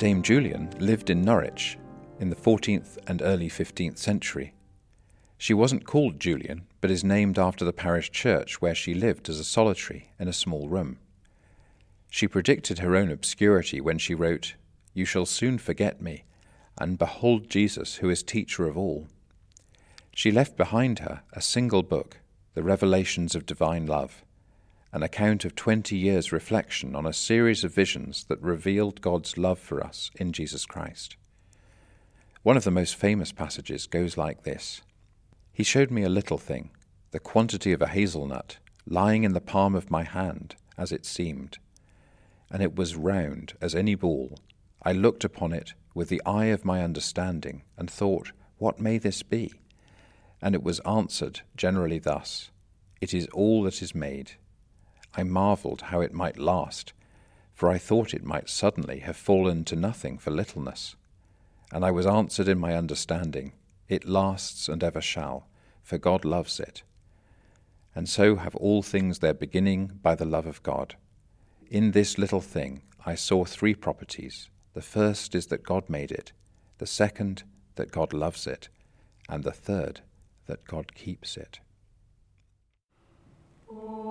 Dame Julian lived in Norwich in the 14th and early 15th century. She wasn't called Julian, but is named after the parish church where she lived as a solitary in a small room. She predicted her own obscurity when she wrote, You shall soon forget me, and behold Jesus, who is teacher of all. She left behind her a single book, The Revelations of Divine Love, an account of 20 years' reflection on a series of visions that revealed God's love for us in Jesus Christ. One of the most famous passages goes like this He showed me a little thing, the quantity of a hazelnut, lying in the palm of my hand, as it seemed. And it was round as any ball. I looked upon it with the eye of my understanding, and thought, What may this be? And it was answered generally thus It is all that is made. I marvelled how it might last, for I thought it might suddenly have fallen to nothing for littleness. And I was answered in my understanding, It lasts and ever shall, for God loves it. And so have all things their beginning by the love of God. In this little thing I saw three properties. The first is that God made it, the second, that God loves it, and the third, that God keeps it. Oh.